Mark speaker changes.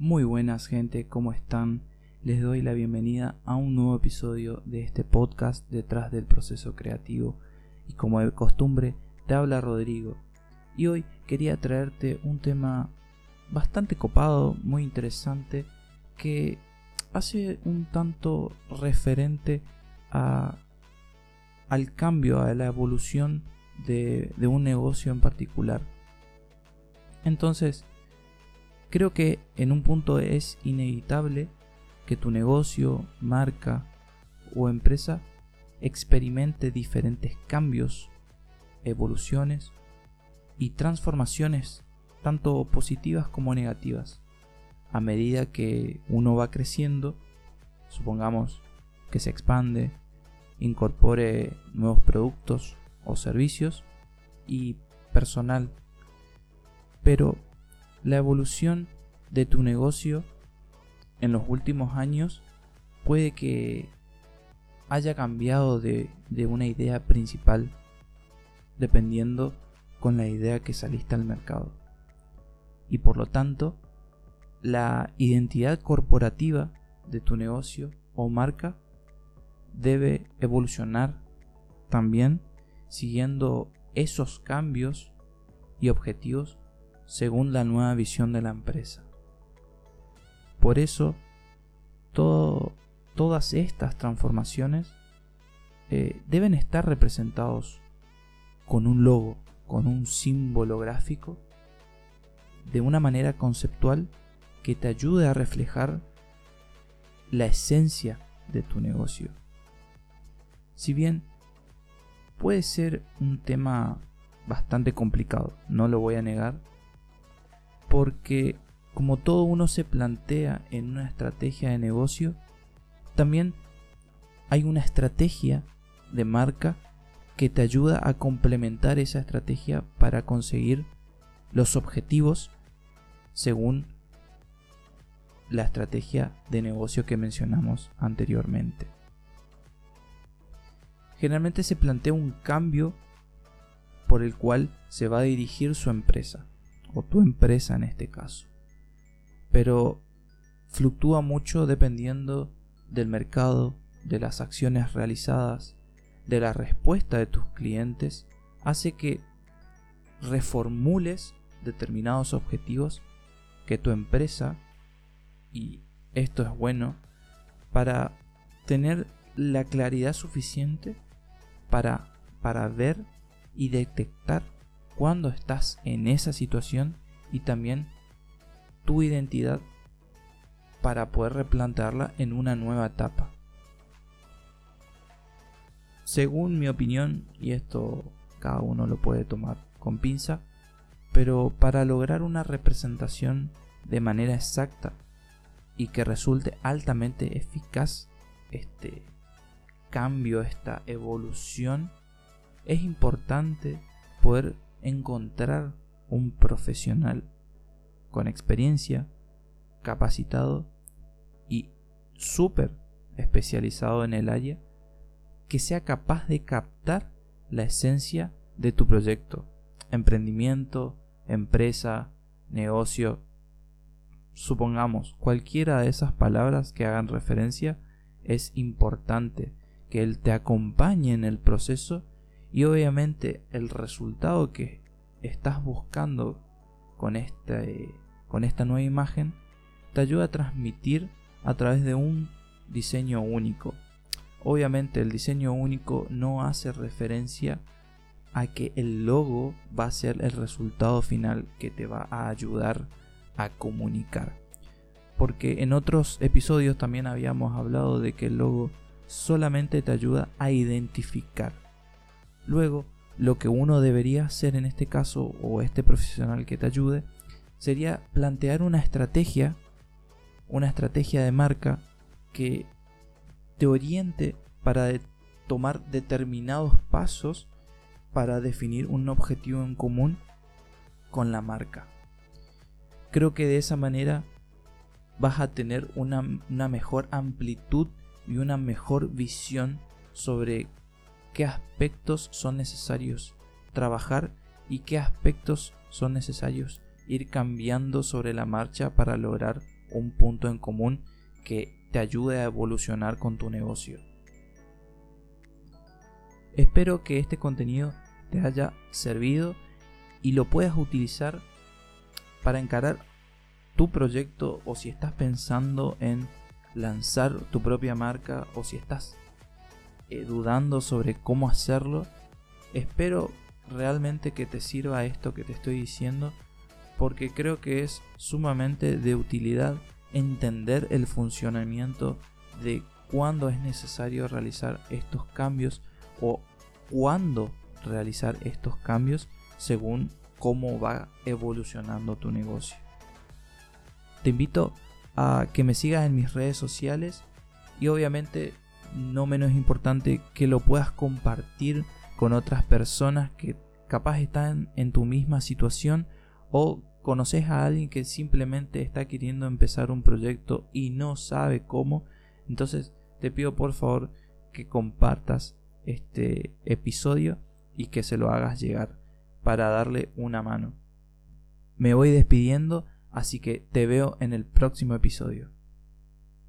Speaker 1: Muy buenas gente, ¿cómo están? Les doy la bienvenida a un nuevo episodio de este podcast detrás del proceso creativo y como de costumbre te habla Rodrigo y hoy quería traerte un tema bastante copado, muy interesante que hace un tanto referente a, al cambio, a la evolución de, de un negocio en particular. Entonces, creo que en un punto es inevitable que tu negocio, marca o empresa experimente diferentes cambios, evoluciones y transformaciones, tanto positivas como negativas, a medida que uno va creciendo, supongamos que se expande, incorpore nuevos productos o servicios y personal. Pero la evolución de tu negocio en los últimos años puede que haya cambiado de, una idea principal dependiendo con la idea que saliste al mercado. Y por lo tanto, la identidad corporativa de tu negocio o marca debe evolucionar también siguiendo esos cambios y objetivos según la nueva visión de la empresa. Por eso, todas estas transformaciones eh, deben estar representados con un logo, con un símbolo gráfico, de una manera conceptual que te ayude a reflejar la esencia de tu negocio. Si bien puede ser un tema bastante complicado, no lo voy a negar, porque como todo uno se plantea en una estrategia de negocio, también hay una estrategia de marca que te ayuda a complementar esa estrategia para conseguir los objetivos según la estrategia de negocio que mencionamos anteriormente. Generalmente se plantea un cambio por el cual se va a dirigir su empresa, o tu empresa en este caso. Pero fluctúa mucho dependiendo del mercado, de las acciones realizadas, de la respuesta de tus clientes, hace que reformules determinados objetivos que tu empresa, y esto es bueno, para tener la claridad suficiente para, para ver y detectar cuando estás en esa situación y también tu identidad para poder replantearla en una nueva etapa. Según mi opinión, y esto cada uno lo puede tomar con pinza, pero para lograr una representación de manera exacta y que resulte altamente eficaz este cambio, esta evolución, es importante poder encontrar un profesional con experiencia, capacitado y súper especializado en el área que sea capaz de captar la esencia de tu proyecto, emprendimiento, empresa, negocio, supongamos cualquiera de esas palabras que hagan referencia, es importante que él te acompañe en el proceso y obviamente el resultado que estás buscando con, este, con esta nueva imagen te ayuda a transmitir a través de un diseño único. Obviamente el diseño único no hace referencia a que el logo va a ser el resultado final que te va a ayudar a comunicar. Porque en otros episodios también habíamos hablado de que el logo solamente te ayuda a identificar. Luego, lo que uno debería hacer en este caso, o este profesional que te ayude, sería plantear una estrategia, una estrategia de marca que te oriente para tomar determinados pasos para definir un objetivo en común con la marca. Creo que de esa manera vas a tener una, una mejor amplitud y una mejor visión sobre qué aspectos son necesarios trabajar y qué aspectos son necesarios ir cambiando sobre la marcha para lograr un punto en común que te ayude a evolucionar con tu negocio. Espero que este contenido te haya servido y lo puedas utilizar para encarar tu proyecto o si estás pensando en lanzar tu propia marca o si estás eh, dudando sobre cómo hacerlo. Espero realmente que te sirva esto que te estoy diciendo porque creo que es sumamente de utilidad entender el funcionamiento de cuándo es necesario realizar estos cambios o cuándo realizar estos cambios según cómo va evolucionando tu negocio. Te invito a que me sigas en mis redes sociales y obviamente no menos importante que lo puedas compartir con otras personas que capaz están en tu misma situación o conoces a alguien que simplemente está queriendo empezar un proyecto y no sabe cómo, entonces te pido por favor que compartas este episodio y que se lo hagas llegar para darle una mano. Me voy despidiendo, así que te veo en el próximo episodio.